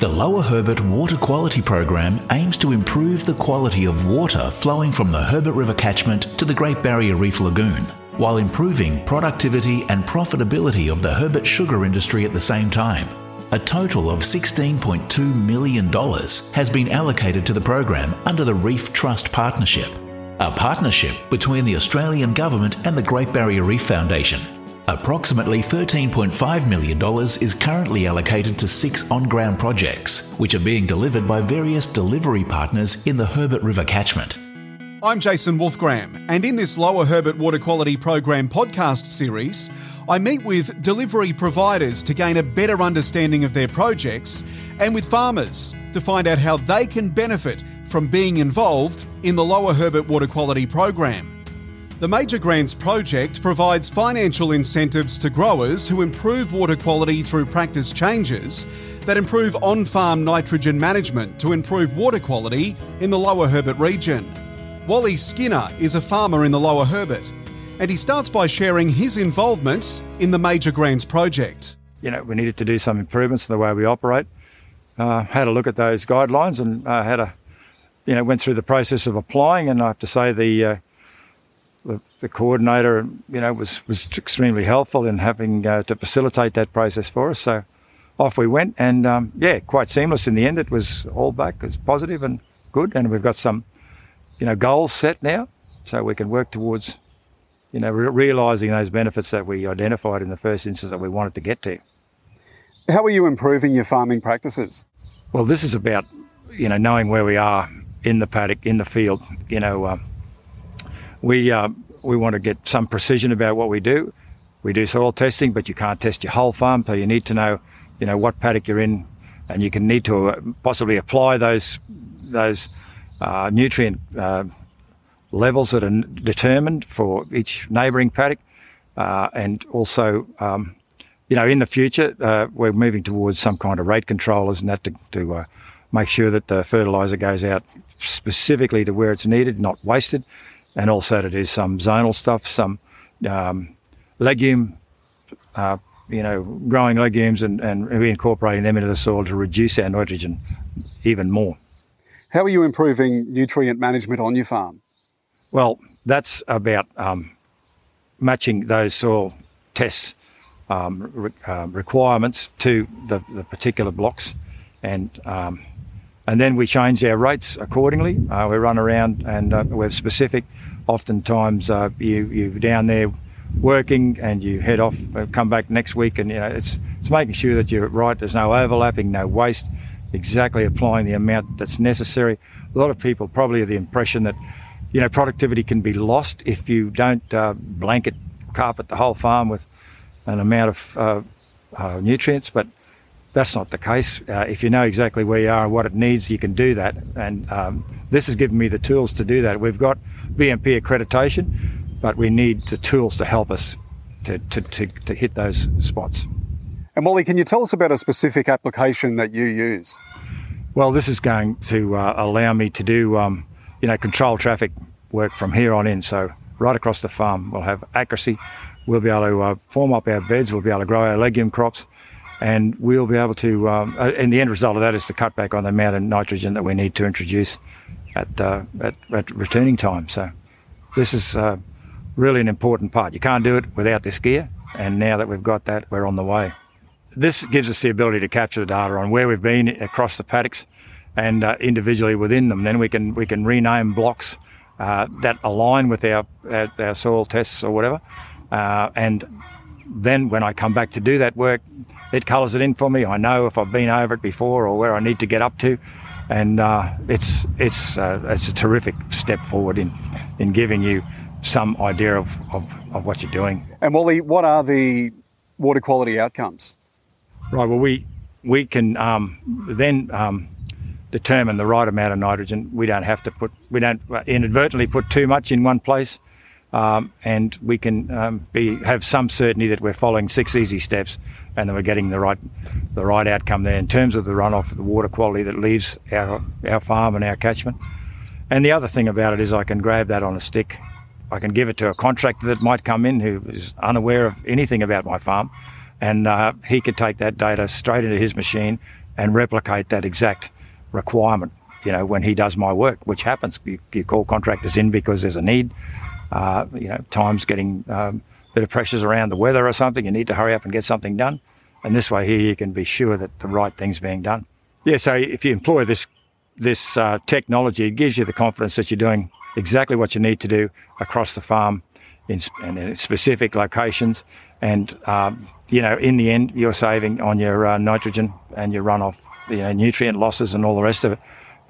The Lower Herbert Water Quality Program aims to improve the quality of water flowing from the Herbert River catchment to the Great Barrier Reef Lagoon, while improving productivity and profitability of the Herbert sugar industry at the same time. A total of $16.2 million has been allocated to the program under the Reef Trust Partnership, a partnership between the Australian Government and the Great Barrier Reef Foundation. Approximately $13.5 million is currently allocated to six on ground projects, which are being delivered by various delivery partners in the Herbert River catchment. I'm Jason Wolfgram, and in this Lower Herbert Water Quality Program podcast series, I meet with delivery providers to gain a better understanding of their projects and with farmers to find out how they can benefit from being involved in the Lower Herbert Water Quality Program. The Major Grants project provides financial incentives to growers who improve water quality through practice changes that improve on farm nitrogen management to improve water quality in the Lower Herbert region. Wally Skinner is a farmer in the Lower Herbert, and he starts by sharing his involvement in the Major Grants project. You know, we needed to do some improvements in the way we operate. Uh, had a look at those guidelines and uh, had a, you know, went through the process of applying, and I have to say the uh, the, the, coordinator, you know, was, was extremely helpful in having uh, to facilitate that process for us. So off we went, and um, yeah, quite seamless in the end. It was all back, it was positive and good, and we've got some, you know, goals set now, so we can work towards, you know, re- realising those benefits that we identified in the first instance that we wanted to get to. How are you improving your farming practices? Well, this is about, you know, knowing where we are in the paddock, in the field, you know. Uh, we uh, we want to get some precision about what we do. We do soil testing, but you can't test your whole farm, so you need to know, you know, what paddock you're in, and you can need to uh, possibly apply those those uh, nutrient uh, levels that are determined for each neighbouring paddock, uh, and also. Um, you know, in the future, uh, we're moving towards some kind of rate controllers and that to, to make sure that the fertiliser goes out specifically to where it's needed, not wasted and also to do some zonal stuff, some um, legume, uh, you know, growing legumes and, and reincorporating them into the soil to reduce our nitrogen even more. How are you improving nutrient management on your farm? Well, that's about um, matching those soil tests um, re- uh, requirements to the, the, particular blocks and um, and then we change our rates accordingly. Uh, we run around and uh, we're specific. Oftentimes, uh, you you down there working and you head off, uh, come back next week, and you know it's it's making sure that you're right. There's no overlapping, no waste. Exactly applying the amount that's necessary. A lot of people probably have the impression that you know productivity can be lost if you don't uh, blanket carpet the whole farm with an amount of uh, nutrients, but that's not the case. Uh, if you know exactly where you are and what it needs, you can do that. And um, this has given me the tools to do that. We've got BMP accreditation, but we need the tools to help us to, to, to, to hit those spots. And Wally, can you tell us about a specific application that you use? Well, this is going to uh, allow me to do, um, you know, control traffic work from here on in. So right across the farm, we'll have accuracy. We'll be able to uh, form up our beds. We'll be able to grow our legume crops and we'll be able to. Um, uh, and the end result of that is to cut back on the amount of nitrogen that we need to introduce at uh, at, at, ratooning time. So this is uh, really an important part. You can't do it without this gear, and now that we've got that, we're on the way. This gives us the ability to capture the data on where we've been across the paddocks and uh, individually within them. Then we can we can rename blocks uh, that align with our, our, our soil tests or whatever, uh, and then when I come back to do that work, it colours it in for me. I know if I've been over it before or where I need to get up to, and uh, it's it's uh, it's a terrific step forward in in giving you some idea of, of, of what you're doing. And Wally, what are the water quality outcomes? Right. Well, we we can um, then um, determine the right amount of nitrogen. We don't have to put we don't inadvertently put too much in one place um, and we can um, be have some certainty that we're following six easy steps, and that we're getting the right the right outcome there in terms of the runoff, of the water quality that leaves our our farm and our catchment. And the other thing about it is I can grab that on a stick. I can give it to a contractor that might come in who is unaware of anything about my farm, and uh, he could take that data straight into his machine and replicate that exact requirement. You know, when he does my work, which happens, you, you call contractors in because there's a need. Uh, you know, time's getting um, bit of pressures around the weather or something. You need to hurry up and get something done. And this way here, you can be sure that the right thing's being done. Yeah, so if you employ this this uh, technology, it gives you the confidence that you're doing exactly what you need to do across the farm in, in specific locations. And, um, you know, in the end, you're saving on your uh, nitrogen and your runoff, you know, nutrient losses and all the rest of it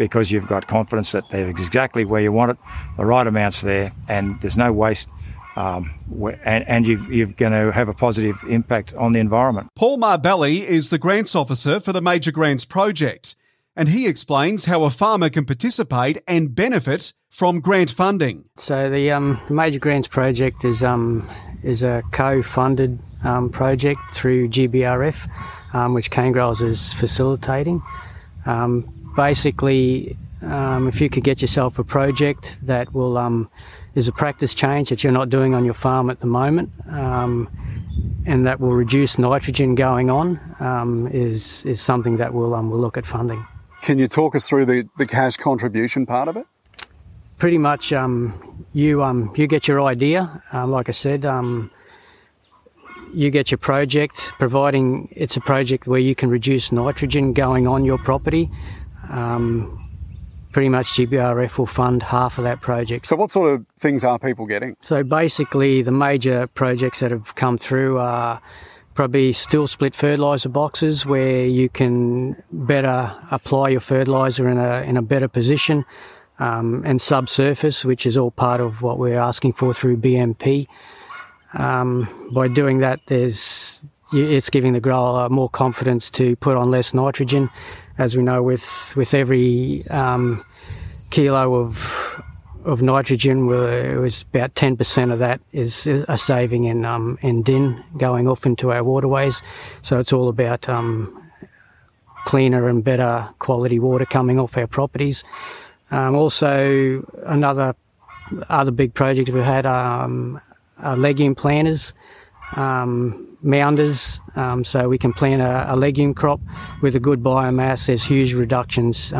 because you've got confidence that they're exactly where you want it, the right amounts there, and there's no waste. Um, and, and you, you're going to have a positive impact on the environment. Paul Marbelli is the grants officer for the Major Grants Project and he explains how a farmer can participate and benefit from grant funding. So the um, Major Grants Project is um, is a co-funded um, project through GBRF, um, which Cane Growers is facilitating. Um, basically, um, if you could get yourself a project that will is a practice change that you're not doing on your farm at the moment and that will reduce nitrogen going on um, is is something that we'll um, we'll look at funding. Can you talk us through the, the cash contribution part of it? Pretty much, um, you um, you get your idea. Um, like I said, um, you get your project, providing it's a project where you can reduce nitrogen going on your property. Um, pretty much GBRF will fund half of that project. So, what sort of things are people getting? So, basically, the major projects that have come through are probably stool split fertilizer boxes where you can better apply your fertilizer in a, in a better position um, and subsurface, which is all part of what we're asking for through BMP. Um, by doing that, there's it's giving the grower more confidence to put on less nitrogen. As we know, with with every um, kilo of of nitrogen, it was about 10% of that is a saving in, um, in DIN going off into our waterways. So it's all about um, cleaner and better quality water coming off our properties. Um, also, another other big project we had um, are legume planters, um, mounders, um, so we can plant a, a, legume crop with a good biomass. There's huge reductions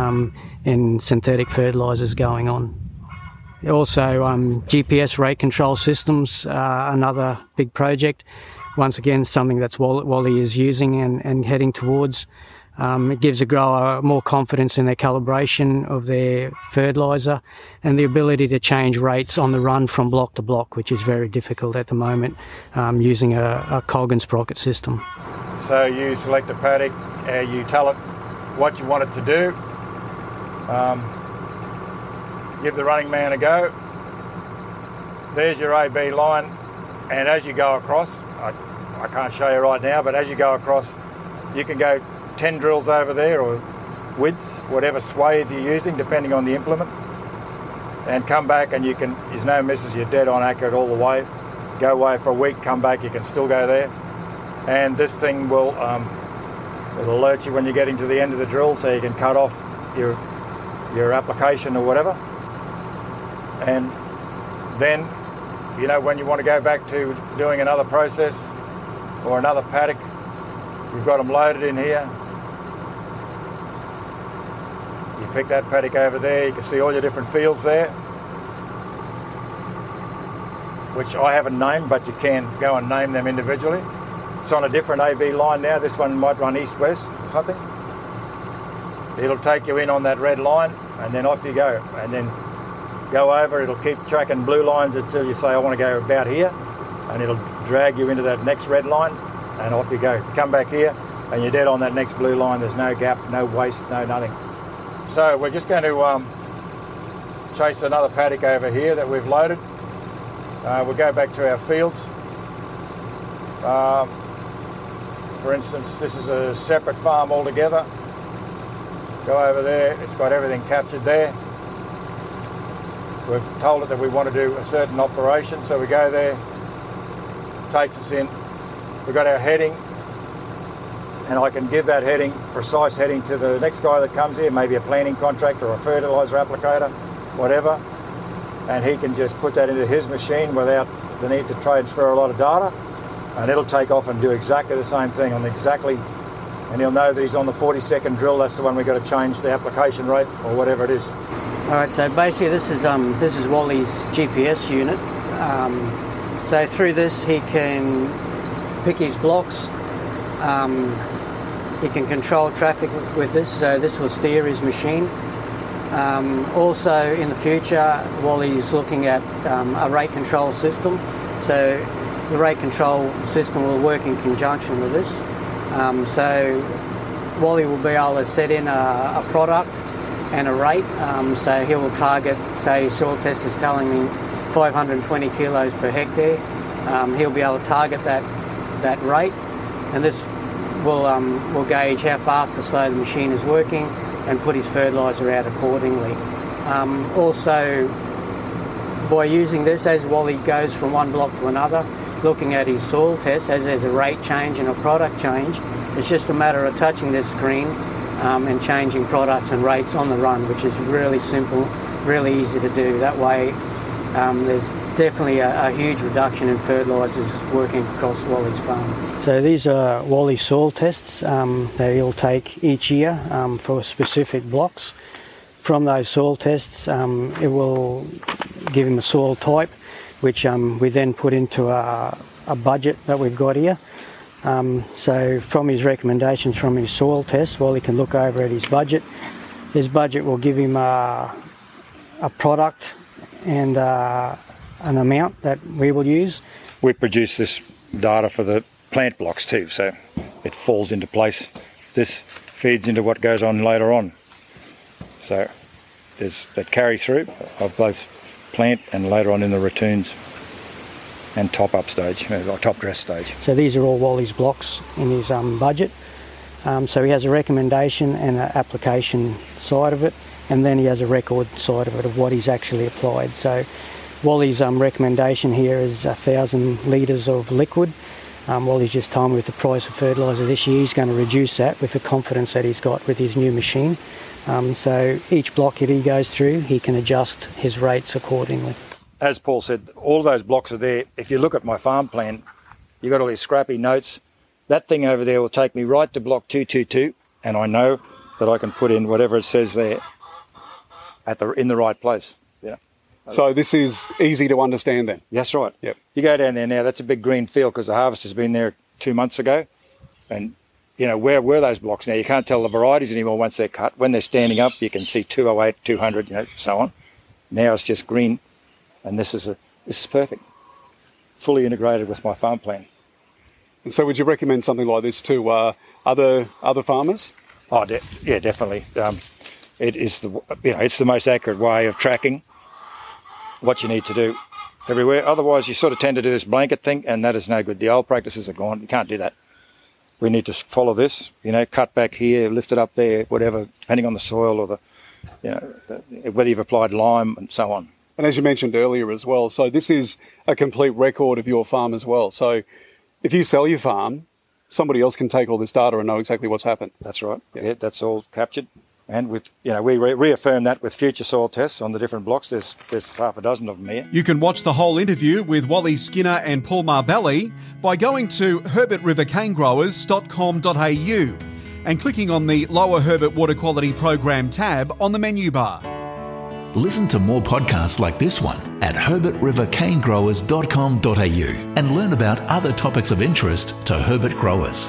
in synthetic fertilisers going on. Also, um, GPS rate control systems, uh, another big project. Once again, something that's Wally is using and, and heading towards. Um, it gives a grower more confidence in their calibration of their fertiliser and the ability to change rates on the run from block to block, which is very difficult at the moment um, using a, a Cog and sprocket system. So you select a paddock, uh, you tell it what you want it to do. Um, give the running man a go. There's your AB line, and as you go across, I, I can't show you right now, but as you go across, you can go 10 drills over there or widths, whatever swathe you're using, depending on the implement, and come back and you can, there's no misses, you're dead on accurate all the way. Go away for a week, come back, you can still go there. And this thing will um, it'll alert you when you're getting to the end of the drill so you can cut off your your application or whatever. And then, you know, when you want to go back to doing another process or another paddock, you've got them loaded in here. You pick that paddock over there, you can see all your different fields there, which I haven't named, but you can go and name them individually. It's on a different AB line now. This one might run east-west or something. It'll take you in on that red line and then off you go. And then go over, it'll keep tracking blue lines until you say, I want to go about here, and it'll drag you into that next red line, and off you go. Come back here, and you're dead on that next blue line. There's no gap, no waste, no nothing. So we're just going to um, chase another paddock over here that we've loaded. Uh, we'll go back to our fields. Um, for instance, this is a separate farm altogether. Go over there, it's got everything captured there. We've told it that we want to do a certain operation, so we go there, takes us in. We've got our heading, and I can give that heading, precise heading, to the next guy that comes here, maybe a planting contractor or a fertiliser applicator, whatever, and he can just put that into his machine without the need to transfer a lot of data, and it'll take off and do exactly the same thing on exactly and he'll know that he's on the 40 second drill. That's the one we've got to change the application rate or whatever it is. All right, so basically this is um, this is Wally's GPS unit. Um, so through this he can pick his blocks. Um, he can control traffic with, this, so this will steer his machine. Um, also in the future, Wally's looking at um, a rate control system. So the rate control system will work in conjunction with this. Um, so Wally will be able to set in a, a product and a rate. Um, so he will target, say, soil test is telling me 520 kilos per hectare. Um, he'll be able to target that that rate, and this will um, will gauge how fast or slow the machine is working, and put his fertiliser out accordingly. Um, also, by using this, as Wally goes from one block to another, looking at his soil test, as there's a rate change and a product change, it's just a matter of touching this screen um, and changing products and rates on the run, which is really simple, really easy to do. That way, um, there's definitely a, a, huge reduction in fertilisers working across Wally's farm. So these are Wally soil tests um, that he'll take each year um, for specific blocks. From those soil tests, um, it will give him a soil type, which um, we then put into a, a, budget that we've got here. Um, so from his recommendations from his soil test, Wally can look over at his budget. His budget will give him a, a product and uh, an amount that we will use. We produce this data for the plant blocks too, so it falls into place. This feeds into what goes on later on. So there's that carry through of both plant and later on in the ratoons and top up stage, or top dress stage. So these are all Wally's blocks in his um, budget. Um, so he has a recommendation and an application side of it and then he has a record side of it of what he's actually applied. So Wally's um, recommendation here is a thousand litres of liquid. Um, Wally's just told me with the price of fertiliser this year, he's going to reduce that with the confidence that he's got with his new machine. Um, so each block that he goes through, he can adjust his rates accordingly. As Paul said, all those blocks are there. If you look at my farm plan, you've got all these scrappy notes. That thing over there will take me right to block 222, and I know that I can put in whatever it says there at the in the right place. Yeah. So this is easy to understand then. That's right. Yep. You go down there now. That's a big green field because the harvest has been there two months ago, and you know where were those blocks now? You can't tell the varieties anymore once they're cut. When they're standing up, you can see 208, 200, you know, so on. Now it's just green, and this is a this is perfect, fully integrated with my farm plan. And so, would you recommend something like this to uh, other other farmers? Oh, de- yeah, definitely. Um, it is the you know it's the most accurate way of tracking what you need to do everywhere. Otherwise, you sort of tend to do this blanket thing, and that is no good. The old practices are gone. You can't do that. We need to follow this. You know, cut back here, lift it up there, whatever, depending on the soil or the you know whether you've applied lime and so on. And as you mentioned earlier as well, so this is a complete record of your farm as well. So if you sell your farm, somebody else can take all this data and know exactly what's happened. That's right. Yeah, yeah that's all captured. And with, you know, we re- reaffirm that with future soil tests on the different blocks. There's, there's half a dozen of them here. You can watch the whole interview with Wally Skinner and Paul Marbelli by going to herbertrivercanegrowers.com.au and clicking on the Lower Herbert Water Quality Program tab on the menu bar. Listen to more podcasts like this one at herbertrivercanegrowers.com.au and learn about other topics of interest to Herbert growers.